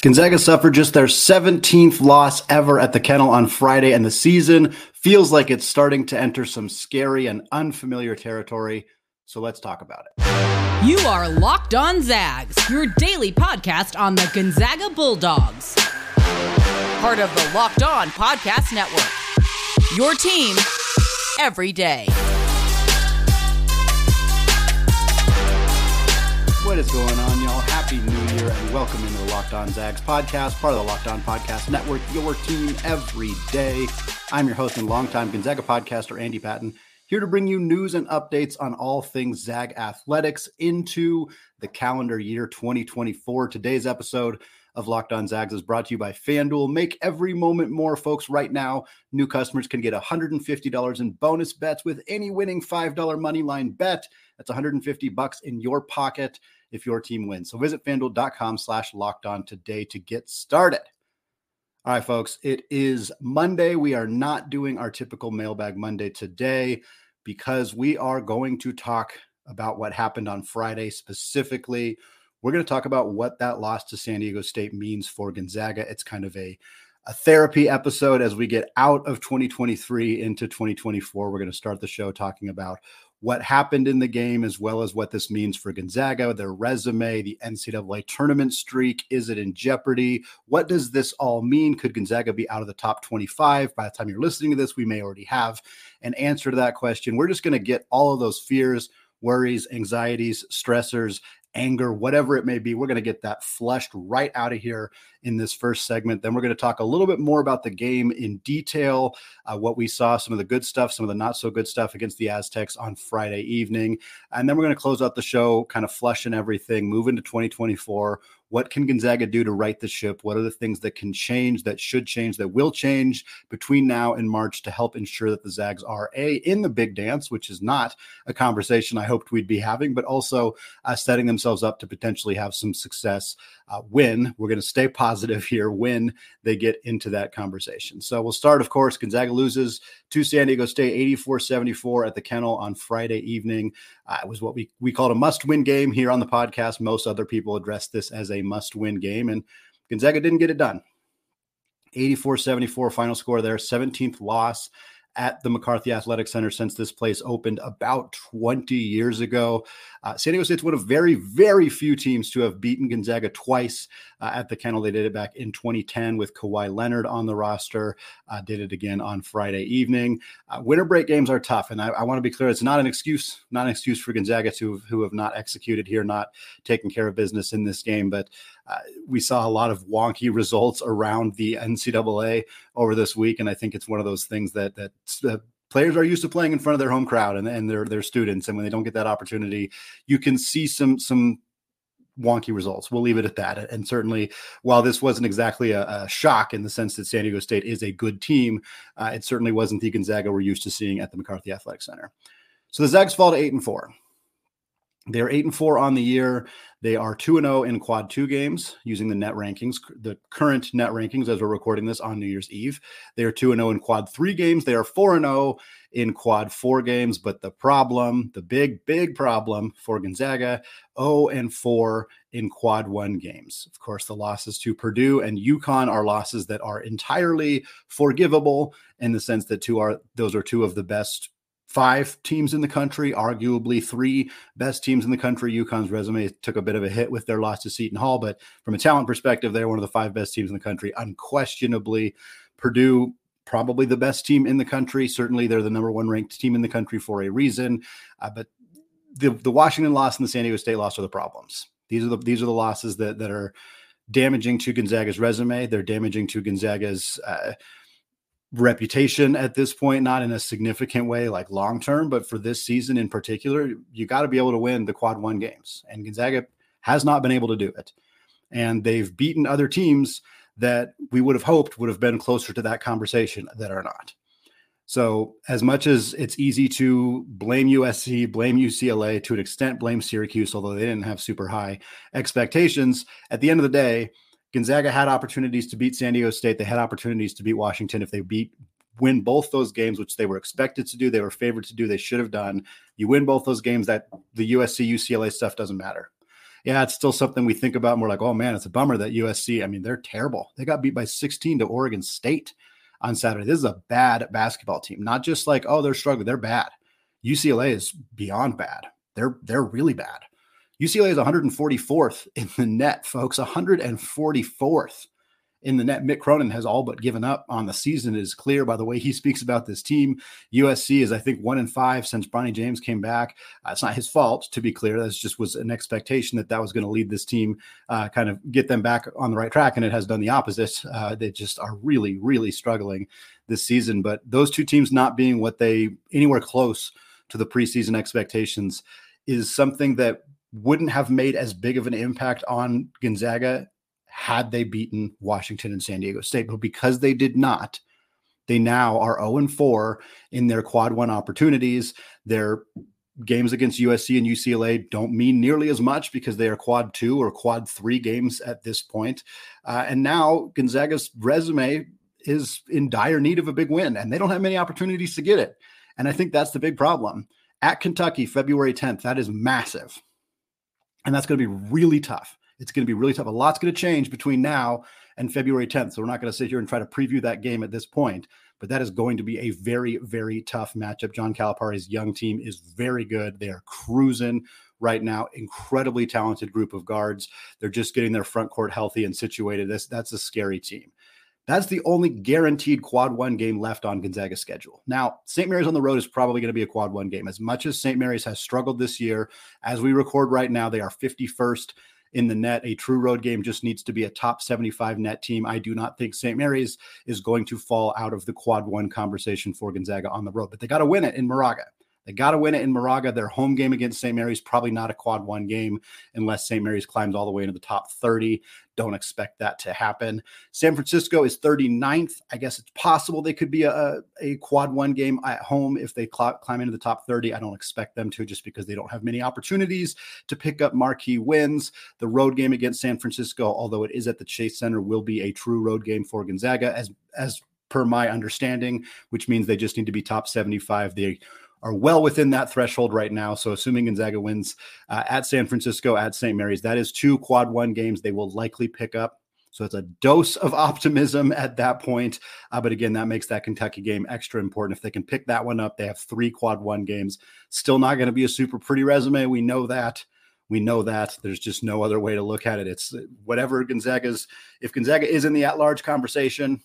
Gonzaga suffered just their 17th loss ever at the kennel on Friday, and the season feels like it's starting to enter some scary and unfamiliar territory. So let's talk about it. You are Locked On Zags, your daily podcast on the Gonzaga Bulldogs. Part of the Locked On Podcast Network. Your team every day. What is going on, y'all? Happy New Year and welcome into the Locked On Zags podcast, part of the Locked On Podcast Network, your team every day. I'm your host and longtime Gonzaga podcaster, Andy Patton, here to bring you news and updates on all things Zag athletics into the calendar year 2024. Today's episode of Locked On Zags is brought to you by FanDuel. Make every moment more, folks. Right now, new customers can get $150 in bonus bets with any winning $5 money line bet. That's 150 bucks in your pocket if your team wins. So visit fanduel.com slash locked on today to get started. All right, folks, it is Monday. We are not doing our typical mailbag Monday today because we are going to talk about what happened on Friday specifically. We're going to talk about what that loss to San Diego State means for Gonzaga. It's kind of a a therapy episode as we get out of 2023 into 2024. We're going to start the show talking about what happened in the game, as well as what this means for Gonzaga, their resume, the NCAA tournament streak. Is it in jeopardy? What does this all mean? Could Gonzaga be out of the top 25? By the time you're listening to this, we may already have an answer to that question. We're just going to get all of those fears, worries, anxieties, stressors, anger, whatever it may be. We're going to get that flushed right out of here in this first segment. Then we're going to talk a little bit more about the game in detail, uh, what we saw, some of the good stuff, some of the not so good stuff against the Aztecs on Friday evening. And then we're going to close out the show, kind of flushing everything, move into 2024. What can Gonzaga do to right the ship? What are the things that can change, that should change, that will change between now and March to help ensure that the Zags are A, in the big dance, which is not a conversation I hoped we'd be having, but also uh, setting themselves up to potentially have some success uh, when we're going to stay positive here when they get into that conversation. So we'll start, of course, Gonzaga loses to San Diego State 84 74 at the kennel on Friday evening. Uh, it was what we, we called a must win game here on the podcast. Most other people addressed this as a must win game, and Gonzaga didn't get it done. 84 74 final score there, 17th loss at the McCarthy Athletic Center since this place opened about 20 years ago. Uh, San Diego State's one of very, very few teams to have beaten Gonzaga twice uh, at the kennel. They did it back in 2010 with Kawhi Leonard on the roster, uh, did it again on Friday evening. Uh, winter break games are tough, and I, I want to be clear it's not an excuse, not an excuse for Gonzaga to who have not executed here, not taken care of business in this game, but uh, we saw a lot of wonky results around the NCAA over this week, and I think it's one of those things that that uh, players are used to playing in front of their home crowd and, and their their students, and when they don't get that opportunity, you can see some some wonky results. We'll leave it at that. And certainly, while this wasn't exactly a, a shock in the sense that San Diego State is a good team, uh, it certainly wasn't the Gonzaga we're used to seeing at the McCarthy Athletic Center. So the Zags fall to eight and four. They're eight and four on the year. They are two and zero oh in quad two games using the net rankings, the current net rankings as we're recording this on New Year's Eve. They are two and zero oh in quad three games. They are four and zero oh in quad four games. But the problem, the big big problem for Gonzaga, zero and four in quad one games. Of course, the losses to Purdue and UConn are losses that are entirely forgivable in the sense that two are those are two of the best five teams in the country, arguably three best teams in the country. UConn's resume took a bit of a hit with their loss to Seton Hall, but from a talent perspective, they're one of the five best teams in the country, unquestionably. Purdue, probably the best team in the country. Certainly, they're the number one ranked team in the country for a reason. Uh, but the the Washington loss and the San Diego State loss are the problems. These are the these are the losses that that are damaging to Gonzaga's resume. They're damaging to Gonzaga's uh, reputation at this point, not in a significant way, like long term, but for this season in particular, you got to be able to win the quad one games. And Gonzaga has not been able to do it. And they've beaten other teams that we would have hoped would have been closer to that conversation that are not. So, as much as it's easy to blame USC, blame UCLA, to an extent, blame Syracuse, although they didn't have super high expectations, at the end of the day, Gonzaga had opportunities to beat San Diego State. They had opportunities to beat Washington if they beat win both those games, which they were expected to do. They were favored to do. They should have done. You win both those games. That the USC UCLA stuff doesn't matter. yeah, it's still something we think about. And we're like, oh man, it's a bummer that USC. I mean, they're terrible. They got beat by 16 to Oregon State on Saturday. This is a bad basketball team. Not just like, oh, they're struggling. They're bad. UCLA is beyond bad. They're they're really bad. UCLA is 144th in the net, folks. 144th in the net. Mick Cronin has all but given up on the season. It is clear by the way he speaks about this team. USC is, I think, one in five since Bronny James came back. Uh, it's not his fault, to be clear. That just was an expectation that that was going to lead this team, uh, kind of get them back on the right track, and it has done the opposite. Uh, they just are really, really struggling this season. But those two teams not being what they anywhere close to the preseason expectations is something that wouldn't have made as big of an impact on Gonzaga had they beaten Washington and San Diego State. But because they did not, they now are 0 and 4 in their quad one opportunities. Their games against USC and UCLA don't mean nearly as much because they are quad two or quad three games at this point. Uh, and now Gonzaga's resume is in dire need of a big win, and they don't have many opportunities to get it. And I think that's the big problem. At Kentucky, February 10th, that is massive. And that's going to be really tough. It's going to be really tough. A lot's going to change between now and February 10th. So we're not going to sit here and try to preview that game at this point, but that is going to be a very, very tough matchup. John Calipari's young team is very good. They are cruising right now. Incredibly talented group of guards. They're just getting their front court healthy and situated. This that's a scary team. That's the only guaranteed quad one game left on Gonzaga's schedule. Now, St. Mary's on the road is probably going to be a quad one game. As much as St. Mary's has struggled this year, as we record right now, they are 51st in the net. A true road game just needs to be a top 75 net team. I do not think St. Mary's is going to fall out of the quad one conversation for Gonzaga on the road, but they got to win it in Moraga. They got to win it in Moraga. Their home game against St. Mary's probably not a quad one game unless St. Mary's climbs all the way into the top 30. Don't expect that to happen. San Francisco is 39th. I guess it's possible they could be a, a quad one game at home if they cl- climb into the top 30. I don't expect them to just because they don't have many opportunities to pick up marquee wins. The road game against San Francisco, although it is at the Chase Center, will be a true road game for Gonzaga as as per my understanding, which means they just need to be top 75. They are well within that threshold right now. So, assuming Gonzaga wins uh, at San Francisco, at St. Mary's, that is two quad one games they will likely pick up. So, it's a dose of optimism at that point. Uh, but again, that makes that Kentucky game extra important. If they can pick that one up, they have three quad one games. Still not going to be a super pretty resume. We know that. We know that. There's just no other way to look at it. It's whatever Gonzaga's, if Gonzaga is in the at large conversation,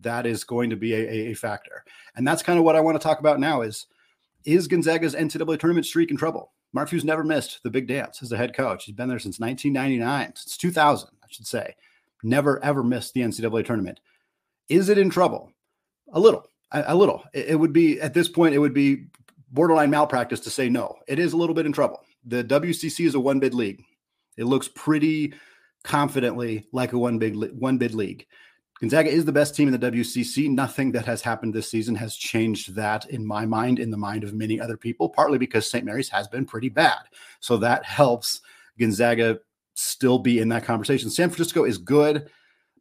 that is going to be a, a factor. And that's kind of what I want to talk about now is is Gonzaga's NCAA tournament streak in trouble? Mark Few's never missed the big dance as a head coach. He's been there since 1999, since 2000, I should say. Never, ever missed the NCAA tournament. Is it in trouble? A little, a, little. It, it would be, at this point, it would be borderline malpractice to say no. It is a little bit in trouble. The WCC is a one bid league. It looks pretty confidently like a one big one bid league. Gonzaga is the best team in the WCC. Nothing that has happened this season has changed that in my mind, in the mind of many other people, partly because St. Mary's has been pretty bad. So that helps Gonzaga still be in that conversation. San Francisco is good.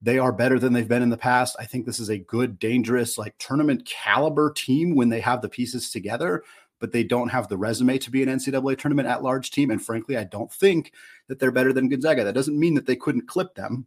They are better than they've been in the past. I think this is a good, dangerous, like tournament caliber team when they have the pieces together, but they don't have the resume to be an NCAA tournament at large team. And frankly, I don't think that they're better than Gonzaga. That doesn't mean that they couldn't clip them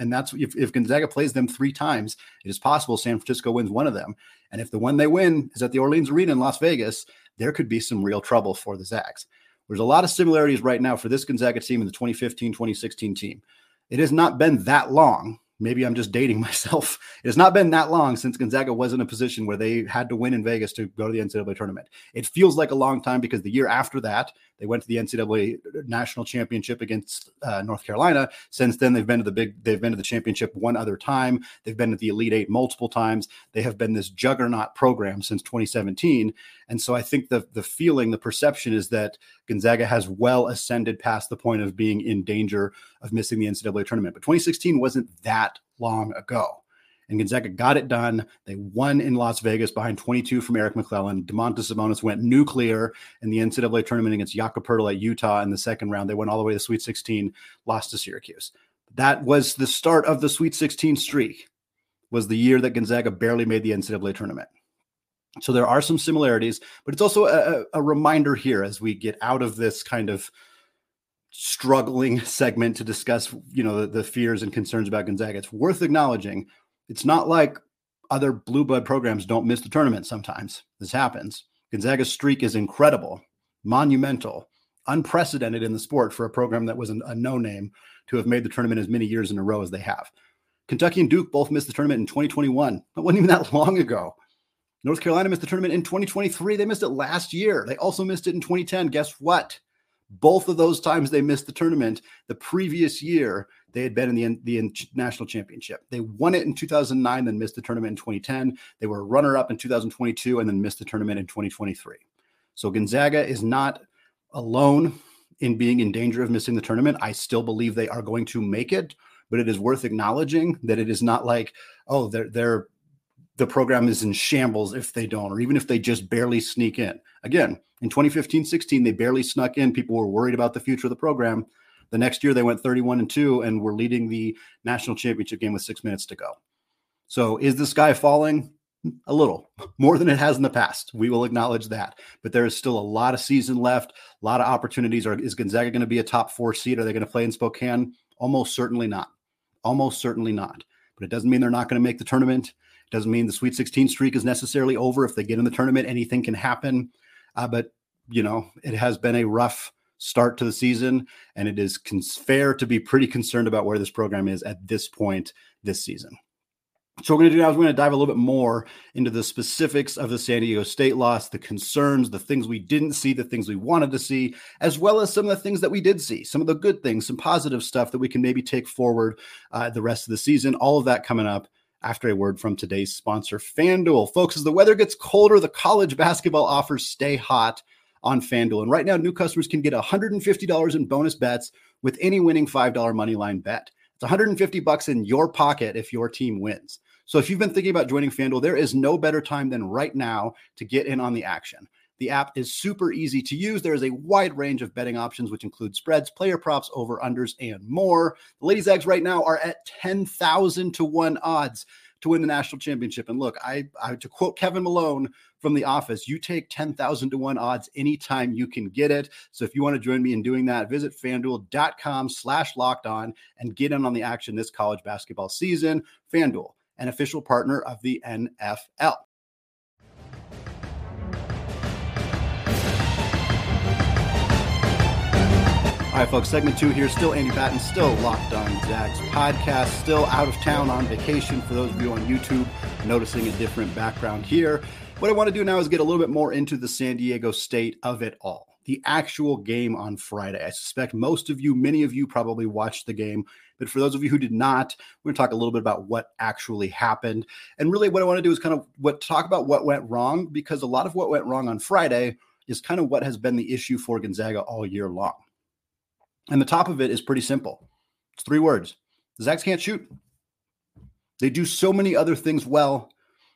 and that's if, if Gonzaga plays them three times, it is possible San Francisco wins one of them. And if the one they win is at the Orleans Arena in Las Vegas, there could be some real trouble for the Zags. There's a lot of similarities right now for this Gonzaga team and the 2015 2016 team. It has not been that long maybe I'm just dating myself. It has not been that long since Gonzaga was in a position where they had to win in Vegas to go to the NCAA tournament. It feels like a long time because the year after that, they went to the NCAA national championship against uh, North Carolina. Since then, they've been to the big, they've been to the championship one other time. They've been to the Elite Eight multiple times. They have been this juggernaut program since 2017. And so I think the the feeling, the perception is that Gonzaga has well ascended past the point of being in danger of missing the NCAA tournament. But 2016 wasn't that long ago and Gonzaga got it done. They won in Las Vegas behind 22 from Eric McClellan. Domantas Sabonis went nuclear in the NCAA tournament against Jakob Poeltl at Utah in the second round. They went all the way to the Sweet 16, lost to Syracuse. That was the start of the Sweet 16 streak. Was the year that Gonzaga barely made the NCAA tournament. So there are some similarities, but it's also a, a reminder here as we get out of this kind of struggling segment to discuss, you know, the, the fears and concerns about Gonzaga. It's worth acknowledging. It's not like other blue blood programs don't miss the tournament sometimes. This happens. Gonzaga's streak is incredible, monumental, unprecedented in the sport for a program that was an, a no name to have made the tournament as many years in a row as they have. Kentucky and Duke both missed the tournament in 2021. That wasn't even that long ago. North Carolina missed the tournament in 2023. They missed it last year. They also missed it in 2010. Guess what? Both of those times they missed the tournament, the previous year they had been in the, the national championship. They won it in 2009, then missed the tournament in 2010. They were runner up in 2022 and then missed the tournament in 2023. So Gonzaga is not alone in being in danger of missing the tournament. I still believe they are going to make it, but it is worth acknowledging that it is not like, oh, they're they're the program is in shambles if they don't, or even if they just barely sneak in. Again, in 2015 16, they barely snuck in. People were worried about the future of the program. The next year, they went 31 and 2 and were leading the national championship game with six minutes to go. So, is the sky falling? A little more than it has in the past. We will acknowledge that. But there is still a lot of season left, a lot of opportunities. Are, is Gonzaga going to be a top four seed? Are they going to play in Spokane? Almost certainly not. Almost certainly not. But it doesn't mean they're not going to make the tournament. Doesn't mean the Sweet 16 streak is necessarily over. If they get in the tournament, anything can happen. Uh, but, you know, it has been a rough start to the season, and it is cons- fair to be pretty concerned about where this program is at this point this season. So, what we're going to do now is we're going to dive a little bit more into the specifics of the San Diego State loss, the concerns, the things we didn't see, the things we wanted to see, as well as some of the things that we did see, some of the good things, some positive stuff that we can maybe take forward uh, the rest of the season. All of that coming up after a word from today's sponsor, FanDuel. Folks, as the weather gets colder, the college basketball offers stay hot on FanDuel. And right now, new customers can get $150 in bonus bets with any winning $5 money line bet. It's 150 bucks in your pocket if your team wins. So if you've been thinking about joining FanDuel, there is no better time than right now to get in on the action. The app is super easy to use. There is a wide range of betting options, which include spreads, player props, over unders, and more. The Ladies' Eggs right now are at 10,000 to 1 odds to win the national championship. And look, I, I to quote Kevin Malone from The Office, you take 10,000 to 1 odds anytime you can get it. So if you want to join me in doing that, visit fanduel.com slash locked on and get in on the action this college basketball season. FanDuel, an official partner of the NFL. All right, folks, segment two here. Still Andy Patton, still locked on Zags podcast, still out of town on vacation for those of you on YouTube noticing a different background here. What I want to do now is get a little bit more into the San Diego state of it all. The actual game on Friday. I suspect most of you, many of you probably watched the game, but for those of you who did not, we're going to talk a little bit about what actually happened. And really what I want to do is kind of what talk about what went wrong because a lot of what went wrong on Friday is kind of what has been the issue for Gonzaga all year long. And the top of it is pretty simple. It's three words. The Zags can't shoot. They do so many other things well.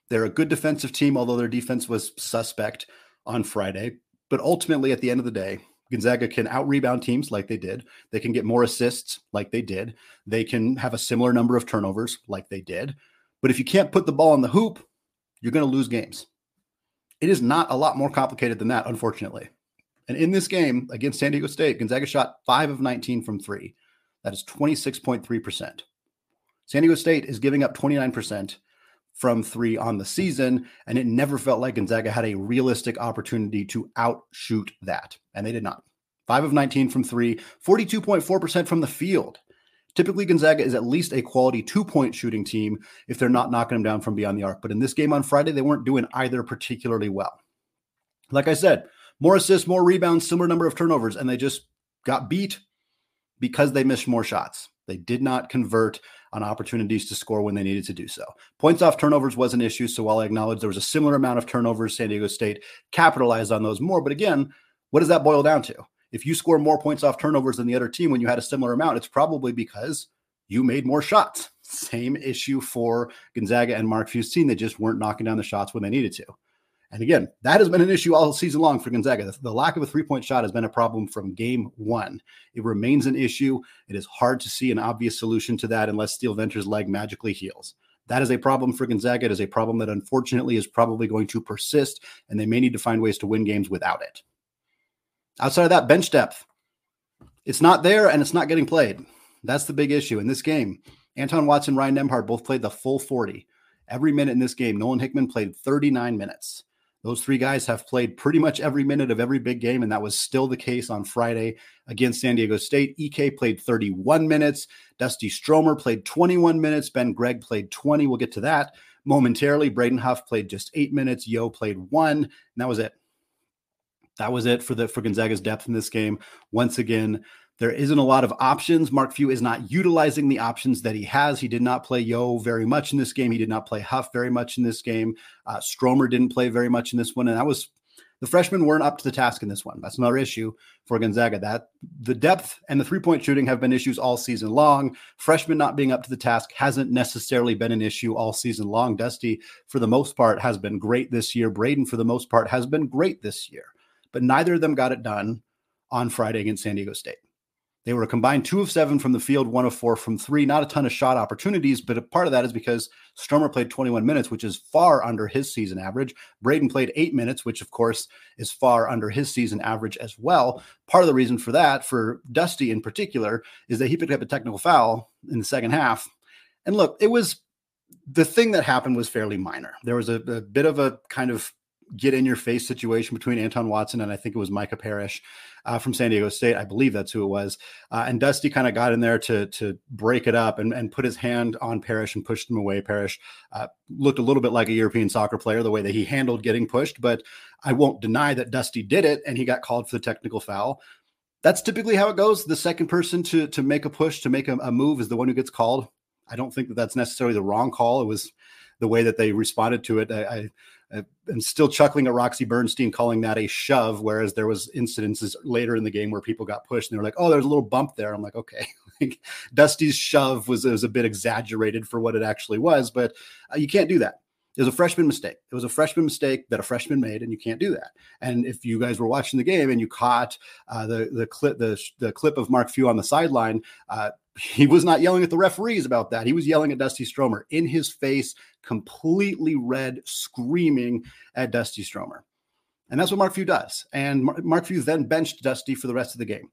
They're a good defensive team, although their defense was suspect on Friday. But ultimately, at the end of the day, Gonzaga can out rebound teams like they did. They can get more assists like they did. They can have a similar number of turnovers like they did. But if you can't put the ball in the hoop, you're going to lose games. It is not a lot more complicated than that, unfortunately. And in this game against San Diego State, Gonzaga shot five of 19 from three. That is 26.3%. San Diego State is giving up 29% from three on the season, and it never felt like Gonzaga had a realistic opportunity to outshoot that. And they did not. Five of 19 from three, 42.4% from the field. Typically, Gonzaga is at least a quality two point shooting team if they're not knocking them down from beyond the arc. But in this game on Friday, they weren't doing either particularly well. Like I said, more assists, more rebounds, similar number of turnovers, and they just got beat because they missed more shots. They did not convert on opportunities to score when they needed to do so. Points off turnovers was an issue. So while I acknowledge there was a similar amount of turnovers, San Diego State capitalized on those more. But again, what does that boil down to? If you score more points off turnovers than the other team when you had a similar amount, it's probably because you made more shots. Same issue for Gonzaga and Mark team. They just weren't knocking down the shots when they needed to. And again, that has been an issue all season long for Gonzaga. The, the lack of a three point shot has been a problem from game one. It remains an issue. It is hard to see an obvious solution to that unless Steele Venter's leg magically heals. That is a problem for Gonzaga. It is a problem that unfortunately is probably going to persist, and they may need to find ways to win games without it. Outside of that, bench depth It's not there and it's not getting played. That's the big issue in this game. Anton Watson, Ryan Nembhard both played the full 40. Every minute in this game, Nolan Hickman played 39 minutes. Those three guys have played pretty much every minute of every big game, and that was still the case on Friday against San Diego State. Ike played 31 minutes. Dusty Stromer played 21 minutes. Ben Gregg played 20. We'll get to that momentarily. Braden Huff played just eight minutes. Yeo played one, and that was it. That was it for the for Gonzaga's depth in this game. Once again, there isn't a lot of options. Mark Few is not utilizing the options that he has. He did not play Yeo very much in this game. He did not play Huff very much in this game. Uh, Stromer didn't play very much in this one, and that was the freshmen weren't up to the task in this one. That's another issue for Gonzaga. That the depth and the three point shooting have been issues all season long. Freshmen not being up to the task hasn't necessarily been an issue all season long. Dusty, for the most part, has been great this year. Braden, for the most part, has been great this year, but neither of them got it done on Friday against San Diego State. They were a combined two of seven from the field, one of four from three. Not a ton of shot opportunities, but a part of that is because Stromer played 21 minutes, which is far under his season average. Braden played eight minutes, which of course is far under his season average as well. Part of the reason for that, for Dusty in particular, is that he picked up a technical foul in the second half. And look, it was the thing that happened was fairly minor. There was a, a bit of a kind of get in your face situation between Anton Watson and I think it was Micah Parrish uh, from San Diego State. I believe that's who it was. Uh, and Dusty kind of got in there to to break it up and, and put his hand on Parrish and pushed him away. Parrish uh, looked a little bit like a European soccer player the way that he handled getting pushed, but I won't deny that Dusty did it and he got called for the technical foul. That's typically how it goes. The second person to to make a push to make a, a move is the one who gets called. I don't think that that's necessarily the wrong call. It was the way that they responded to it. I, I I'm still chuckling at Roxy Bernstein calling that a shove, whereas there was incidences later in the game where people got pushed and they were like, "Oh, there's a little bump there." I'm like, "Okay." Dusty's shove was, was a bit exaggerated for what it actually was, but uh, you can't do that. It was a freshman mistake. It was a freshman mistake that a freshman made, and you can't do that. And if you guys were watching the game and you caught uh, the the clip the the clip of Mark Few on the sideline, uh, he was not yelling at the referees about that. He was yelling at Dusty Stromer in his face, completely red, screaming at Dusty Stromer. And that's what Mark Few does. And Mark Few then benched Dusty for the rest of the game.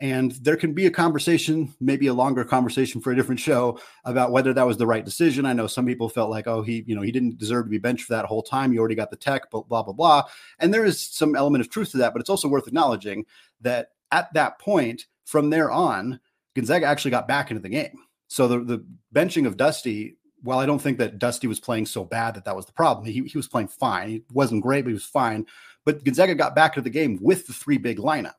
And there can be a conversation, maybe a longer conversation for a different show about whether that was the right decision. I know some people felt like, oh, he, you know, he didn't deserve to be benched for that whole time. He already got the tech, but blah, blah, blah. And there is some element of truth to that, but it's also worth acknowledging that at that point, from there on, Gonzaga actually got back into the game. So the, the benching of Dusty, while I don't think that Dusty was playing so bad that that was the problem, he, he was playing fine. He wasn't great, but he was fine. But Gonzaga got back into the game with the three big lineup.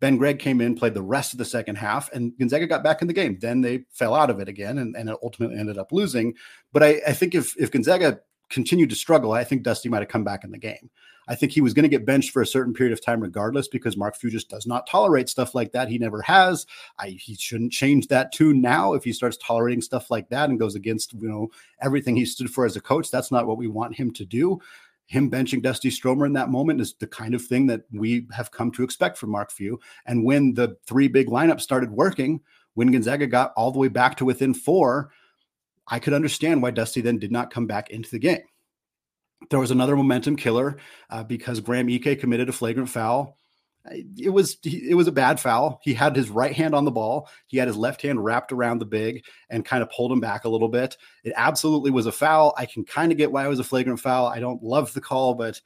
Ben Gregg came in, played the rest of the second half, and Gonzaga got back in the game. Then they fell out of it again and, and ultimately ended up losing. But I, I think if, if Gonzaga continued to struggle, I think Dusty might have come back in the game. I think he was going to get benched for a certain period of time, regardless, because Mark Few just does not tolerate stuff like that. He never has. I, he shouldn't change that tune now. If he starts tolerating stuff like that and goes against you know everything he stood for as a coach, that's not what we want him to do. Him benching Dusty Stromer in that moment is the kind of thing that we have come to expect from Mark Few. And when the three big lineups started working, when Gonzaga got all the way back to within four, I could understand why Dusty then did not come back into the game. There was another momentum killer uh, because Graham Ike committed a flagrant foul. It was it was a bad foul. He had his right hand on the ball. He had his left hand wrapped around the big and kind of pulled him back a little bit. It absolutely was a foul. I can kind of get why it was a flagrant foul. I don't love the call, but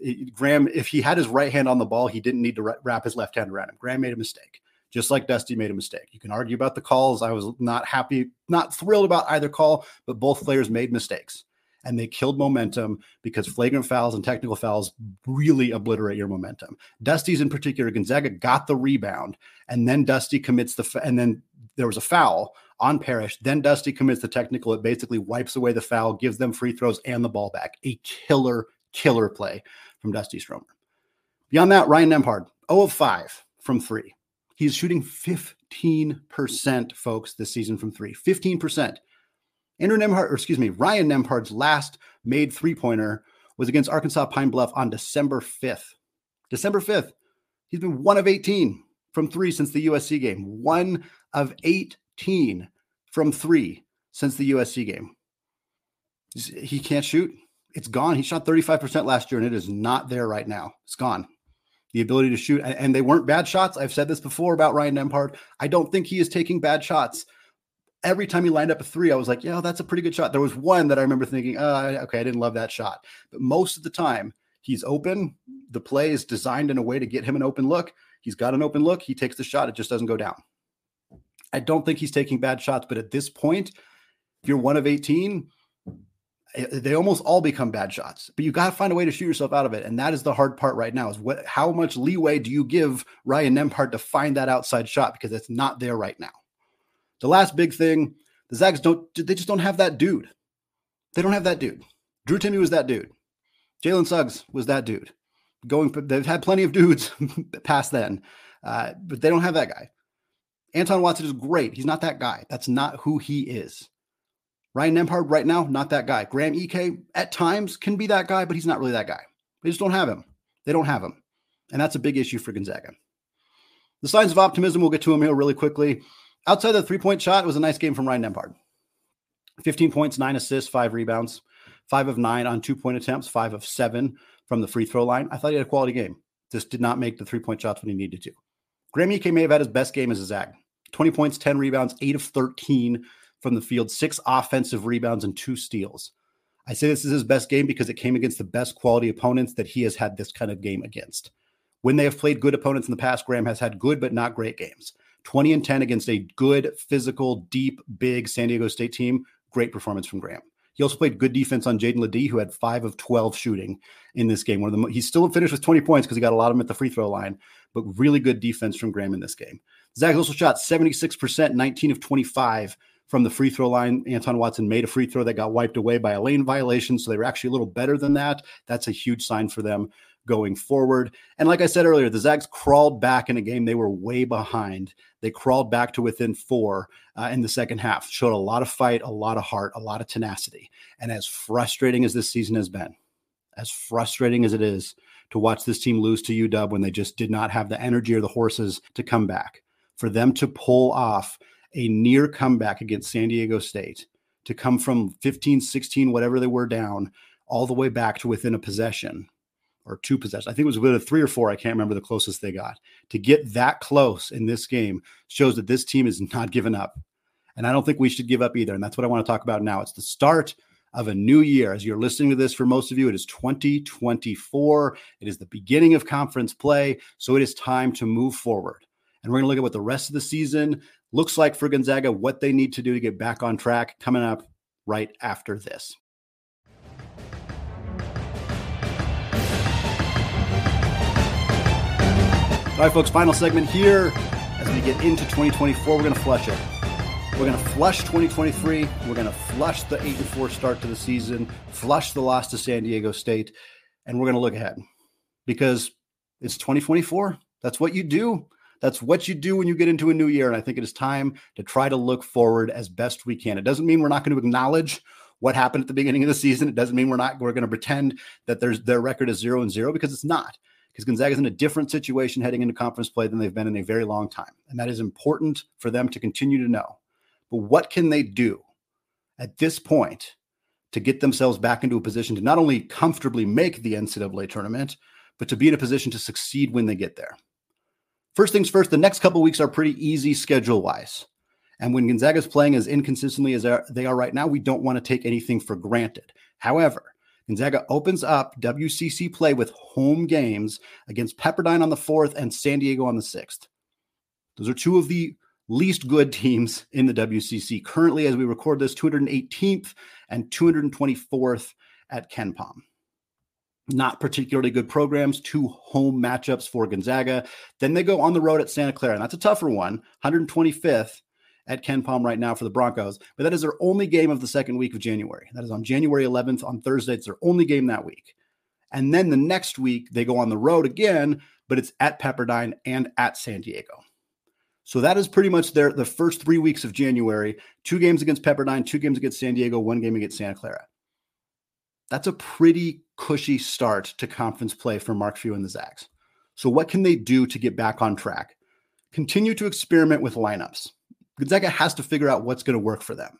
it, Graham, if he had his right hand on the ball, he didn't need to wrap his left hand around him. Graham made a mistake just like Dusty made a mistake. You can argue about the calls. I was not happy, not thrilled about either call, but both players made mistakes and they killed momentum because flagrant fouls and technical fouls really obliterate your momentum. Dusty's in particular, Gonzaga got the rebound, and then Dusty commits the and then there was a foul on Parrish. Then Dusty commits the technical. It basically wipes away the foul, gives them free throws and the ball back. A killer, killer play from Dusty Stromer. Beyond that, Ryan Nembhard, 0 of 5 from three. He's shooting 15%, folks, this season from three. 15%. Andrew Nembhard, or excuse me, Ryan Nembhard's last made three pointer was against Arkansas Pine Bluff on December 5th. December 5th. He's been one of 18 from three since the USC game. One of 18 from three since the USC game. He can't shoot. It's gone. He shot 35% last year and it is not there right now. It's gone. The ability to shoot, and they weren't bad shots. I've said this before about Ryan Nembhard. I don't think he is taking bad shots. Every time he lined up a three, I was like, yeah, that's a pretty good shot. There was one that I remember thinking, uh, okay, I didn't love that shot. But most of the time, he's open. The play is designed in a way to get him an open look. He's got an open look. He takes the shot. It just doesn't go down. I don't think he's taking bad shots, but at this point, if you're one of 18, eh, they almost all become bad shots. But you got to find a way to shoot yourself out of it, and that is the hard part right now. Is what how much leeway do you give Ryan Nembhard to find that outside shot because it's not there right now. The last big thing, the Zags don't they just don't have that dude. They don't have that dude. Drew Timme was that dude. Jalen Suggs was that dude. Going, they've had plenty of dudes past then, uh, but they don't have that guy. Anton Watson is great. He's not that guy. That's not who he is. Ryan Nembhard right now, not that guy. Graham Ike at times can be that guy, but he's not really that guy. They just don't have him. They don't have him. And that's a big issue for Gonzaga. The signs of optimism, we'll get to him here really quickly. Outside the three point shot, it was a nice game from Ryan Nembhard. 15 points, nine assists, five rebounds, five of nine on two point attempts, five of seven from the free throw line. I thought he had a quality game. Just did not make the three point shots when he needed to. Graham Ike may have had his best game as a Zag. 20 points, 10 rebounds, eight of 13 from the field, six offensive rebounds, and two steals. I say this is his best game because it came against the best quality opponents that he has had this kind of game against. When they have played good opponents in the past, Graham has had good but not great games. 20 and 10 against a good, physical, deep, big San Diego State team. Great performance from Graham. He also played good defense on Jaedon LeDee, who had five of 12 shooting in this game. One of the he's still finished with 20 points because he got a lot of them at the free throw line, but really good defense from Graham in this game. Zags also shot 76%, 19 of 25 from the free throw line. Anton Watson made a free throw that got wiped away by a lane violation. So they were actually a little better than that. That's a huge sign for them going forward. And like I said earlier, the Zags crawled back in a game they were way behind. They crawled back to within four uh, in the second half, showed a lot of fight, a lot of heart, a lot of tenacity. And as frustrating as this season has been, as frustrating as it is to watch this team lose to UW when they just did not have the energy or the horses to come back, for them to pull off a near comeback against San Diego State, to come from 15, 16, whatever they were down, all the way back to within a possession or two possessions. I think it was within three or four. I can't remember the closest they got. To get that close in this game shows that this team is not giving up. And I don't think we should give up either. And that's what I want to talk about now. It's the start of a new year. As you're listening to this, for most of you, it is 2024. It is the beginning of conference play. So it is time to move forward. And we're going to look at what the rest of the season looks like for Gonzaga, what they need to do to get back on track coming up right after this. All right, folks, final segment here. As we get into 2024, we're going to flush it. We're going to flush 2023. We're going to flush the 8 and 4 start to the season, flush the loss to San Diego State, and we're going to look ahead because it's 2024. That's what you do. That's what you do when you get into a new year. And I think it is time to try to look forward as best we can. It doesn't mean we're not going to acknowledge what happened at the beginning of the season. It doesn't mean we're not we're going to pretend that there's their record is zero and zero because it's not because Gonzaga is in a different situation heading into conference play than they've been in a very long time. And that is important for them to continue to know. But what can they do at this point to get themselves back into a position to not only comfortably make the NCAA tournament, but to be in a position to succeed when they get there? First things first, the next couple weeks are pretty easy schedule wise. And when Gonzaga is playing as inconsistently as they are right now, we don't want to take anything for granted. However, Gonzaga opens up WCC play with home games against Pepperdine on the 4th and San Diego on the 6th. Those are two of the least good teams in the WCC. Currently, as we record this, 218th and 224th at KenPom. Not particularly good programs, two home matchups for Gonzaga. Then they go on the road at Santa Clara, and that's a tougher one, 125th at KenPom right now for the Broncos. But that is their only game of the second week of January. That is on January 11th on Thursday. It's their only game that week. And then the next week, they go on the road again, but it's at Pepperdine and at San Diego. So that is pretty much their the first three weeks of January. Two games against Pepperdine, two games against San Diego, one game against Santa Clara. That's a pretty cushy start to conference play for Mark Few and the Zags. So what can they do to get back on track? Continue to experiment with lineups. Gonzaga has to figure out what's going to work for them.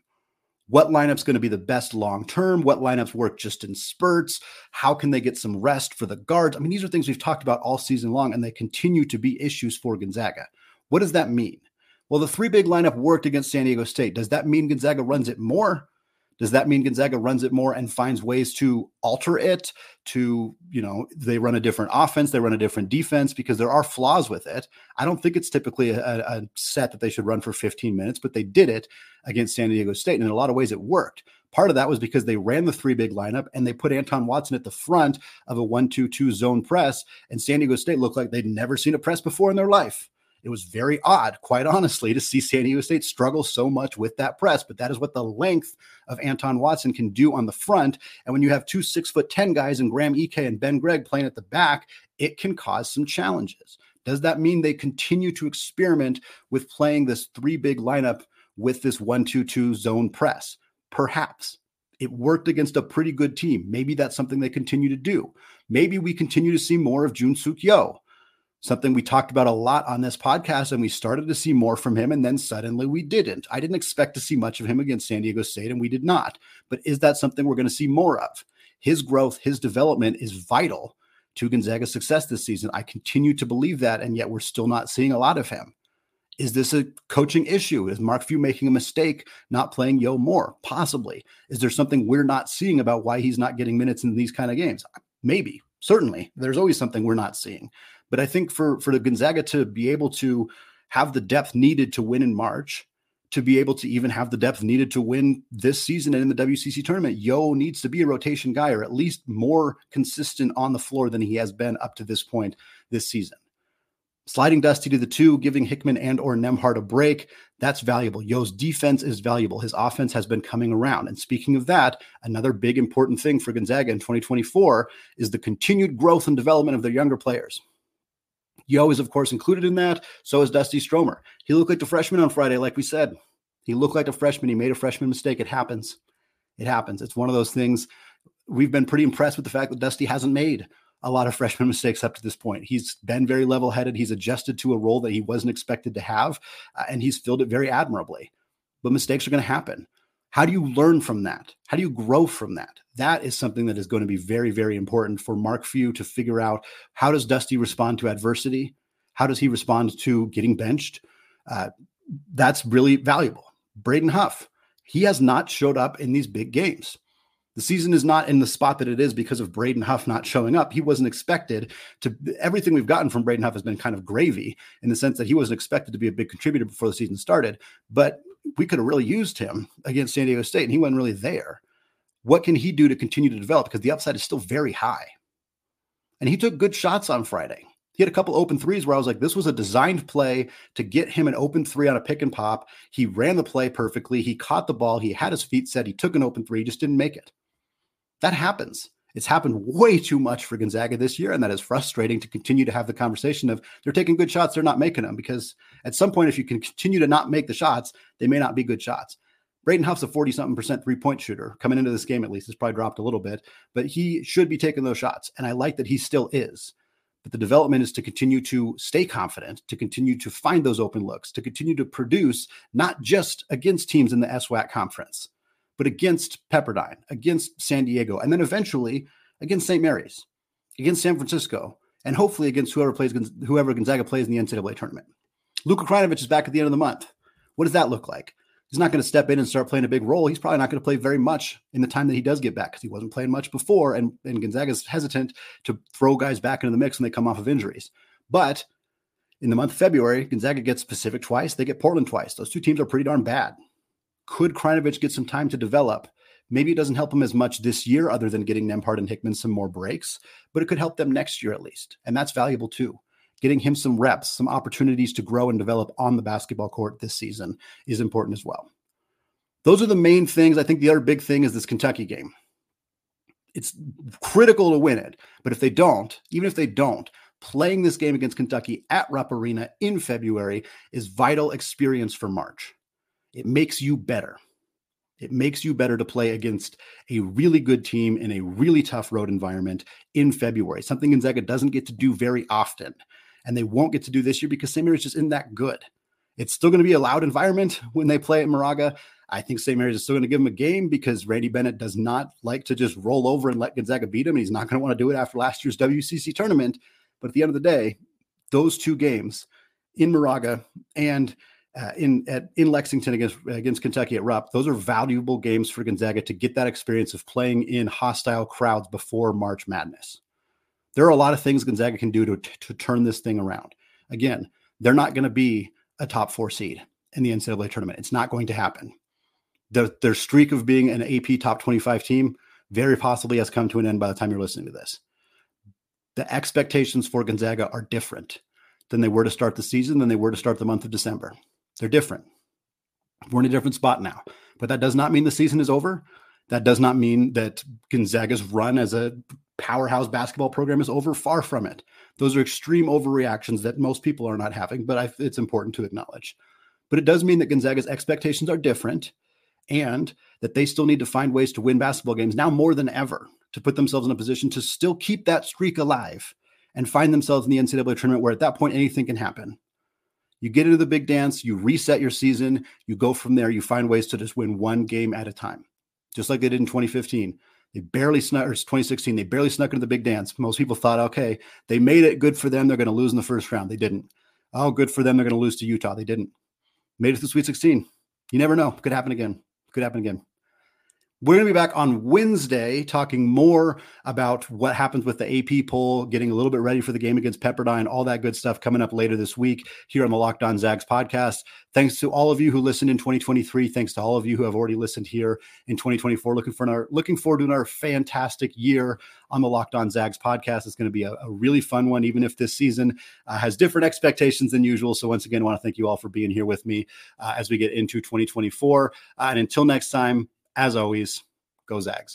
what lineup's going to be the best long term, what lineups work just in spurts, how can they get some rest for the guards. I mean, these are things we've talked about all season long, and they continue to be issues for Gonzaga. What does that mean? Well, the three big lineup worked against San Diego State. Does that mean Gonzaga runs it more? Does that mean Gonzaga runs it more and finds ways to alter it? To, you know, they run a different offense, they run a different defense because there are flaws with it. I don't think it's typically a, a set that they should run for 15 minutes, but they did it against San Diego State. And in a lot of ways, it worked. Part of that was because they ran the three big lineup and they put Anton Watson at the front of a one-two-two zone press. And San Diego State looked like they'd never seen a press before in their life. It was very odd, quite honestly, to see San Diego State struggle so much with that press. But that is what the length of Anton Watson can do on the front. And when you have two six foot 10 guys and Graham Ike and Ben Gregg playing at the back, it can cause some challenges. Does that mean they continue to experiment with playing this three big lineup with this one two two zone press? Perhaps. It worked against a pretty good team. Maybe that's something they continue to do. Maybe we continue to see more of Jun Seok Yeo something we talked about a lot on this podcast, and we started to see more from him, and then suddenly we didn't. I didn't expect to see much of him against San Diego State, and we did not. But is that something we're going to see more of? His growth, his development is vital to Gonzaga's success this season. I continue to believe that, and yet we're still not seeing a lot of him. Is this a coaching issue? Is Mark Few making a mistake not playing Yeo more? Possibly. Is there something we're not seeing about why he's not getting minutes in these kind of games? Maybe. Certainly. There's always something we're not seeing. But I think for for the Gonzaga to be able to have the depth needed to win in March, to be able to even have the depth needed to win this season and in the WCC tournament, Yeo needs to be a rotation guy or at least more consistent on the floor than he has been up to this point this season. Sliding Dusty to the two, giving Hickman and or Nembhard a break, that's valuable. Yeo's defense is valuable. His offense has been coming around. And speaking of that, another big important thing for Gonzaga in 2024 is the continued growth and development of their younger players. Yeo is, of course, included in that. So is Dusty Stromer. He looked like the freshman on Friday, like we said. He looked like a freshman. He made a freshman mistake. It happens. It happens. It's one of those things. We've been pretty impressed with the fact that Dusty hasn't made a lot of freshman mistakes up to this point. He's been very level headed. He's adjusted to a role that he wasn't expected to have, uh, and he's filled it very admirably. But mistakes are going to happen. How do you learn from that? How do you grow from that? That is something that is going to be very, very important for Mark Few to figure out. How does Dusty respond to adversity? How does he respond to getting benched? Uh, that's really valuable. Braden Huff, he has not showed up in these big games. The season is not in the spot that it is because of Braden Huff not showing up. He wasn't expected to. Everything we've gotten from Braden Huff has been kind of gravy in the sense that he wasn't expected to be a big contributor before the season started. But we could have really used him against San Diego State, and he wasn't really there. What can he do to continue to develop? Because the upside is still very high. And he took good shots on Friday. He had a couple open threes where I was like, this was a designed play to get him an open three on a pick and pop. He ran the play perfectly. He caught the ball. He had his feet set. He took an open three, just didn't make it. That happens. It's happened way too much for Gonzaga this year, and that is frustrating to continue to have the conversation of they're taking good shots, they're not making them. Because at some point, if you can continue to not make the shots, they may not be good shots. Braden Huff's a 40 something percent three point shooter coming into this game, at least. It's probably dropped a little bit, but he should be taking those shots. And I like that he still is. But the development is to continue to stay confident, to continue to find those open looks, to continue to produce not just against teams in the SWAC conference, but against Pepperdine, against San Diego, and then eventually against St. Mary's, against San Francisco, and hopefully against whoever plays whoever Gonzaga plays in the NCAA tournament. Luka Krajnovic is back at the end of the month. What does that look like? He's not going to step in and start playing a big role. He's probably not going to play very much in the time that he does get back because he wasn't playing much before. And, and Gonzaga's hesitant to throw guys back into the mix when they come off of injuries. But in the month of February, Gonzaga gets Pacific twice. They get Portland twice. Those two teams are pretty darn bad. Could Krajnovic get some time to develop? Maybe it doesn't help him as much this year, other than getting Nembhard and Hickman some more breaks, but it could help them next year at least. And that's valuable too. Getting him some reps, some opportunities to grow and develop on the basketball court this season is important as well. Those are the main things. I think the other big thing is this Kentucky game. It's critical to win it, but if they don't, even if they don't, playing this game against Kentucky at Rupp Arena in February is vital experience for March. It makes you better. It makes you better to play against a really good team in a really tough road environment in February, something Gonzaga doesn't get to do very often. And they won't get to do this year because St. Mary's just isn't that good. It's still going to be a loud environment when they play at Moraga. I think St. Mary's is still going to give him a game because Randy Bennett does not like to just roll over and let Gonzaga beat him. He's not going to want to do it after last year's WCC tournament. But at the end of the day, those two games in Moraga and uh, in at in Lexington against against Kentucky at Rupp, those are valuable games for Gonzaga to get that experience of playing in hostile crowds before March Madness. There are a lot of things Gonzaga can do to to turn this thing around. Again, they're not going to be a top four seed in the NCAA tournament. It's not going to happen. The, their streak of being an AP top 25 team very possibly has come to an end by the time you're listening to this. The expectations for Gonzaga are different than they were to start the season, than they were to start the month of December. They're different. We're in a different spot now, but that does not mean the season is over. That does not mean that Gonzaga's run as a powerhouse basketball program is over. Far from it. Those are extreme overreactions that most people are not having, but I, it's important to acknowledge. But it does mean that Gonzaga's expectations are different and that they still need to find ways to win basketball games now more than ever to put themselves in a position to still keep that streak alive and find themselves in the NCAA tournament where at that point anything can happen. You get into the big dance, you reset your season, you go from there, you find ways to just win one game at a time, just like they did in 2015. They barely snuck, or 2016, they barely snuck into the big dance. Most people thought, okay, they made it good for them. They're going to lose in the first round. They didn't. Oh, good for them. They're going to lose to Utah. They didn't. Made it to the Sweet 16. You never know. Could happen again. Could happen again. We're going to be back on Wednesday talking more about what happens with the AP poll, getting a little bit ready for the game against Pepperdine, all that good stuff coming up later this week here on the Locked On Zags podcast. Thanks to all of you who listened in 2023. Thanks to all of you who have already listened here in 2024. Looking for our looking forward to another fantastic year on the Locked On Zags podcast. It's going to be a, a really fun one, even if this season uh, has different expectations than usual. So once again, I want to thank you all for being here with me uh, as we get into 2024. Uh, and until next time as always, go Zags.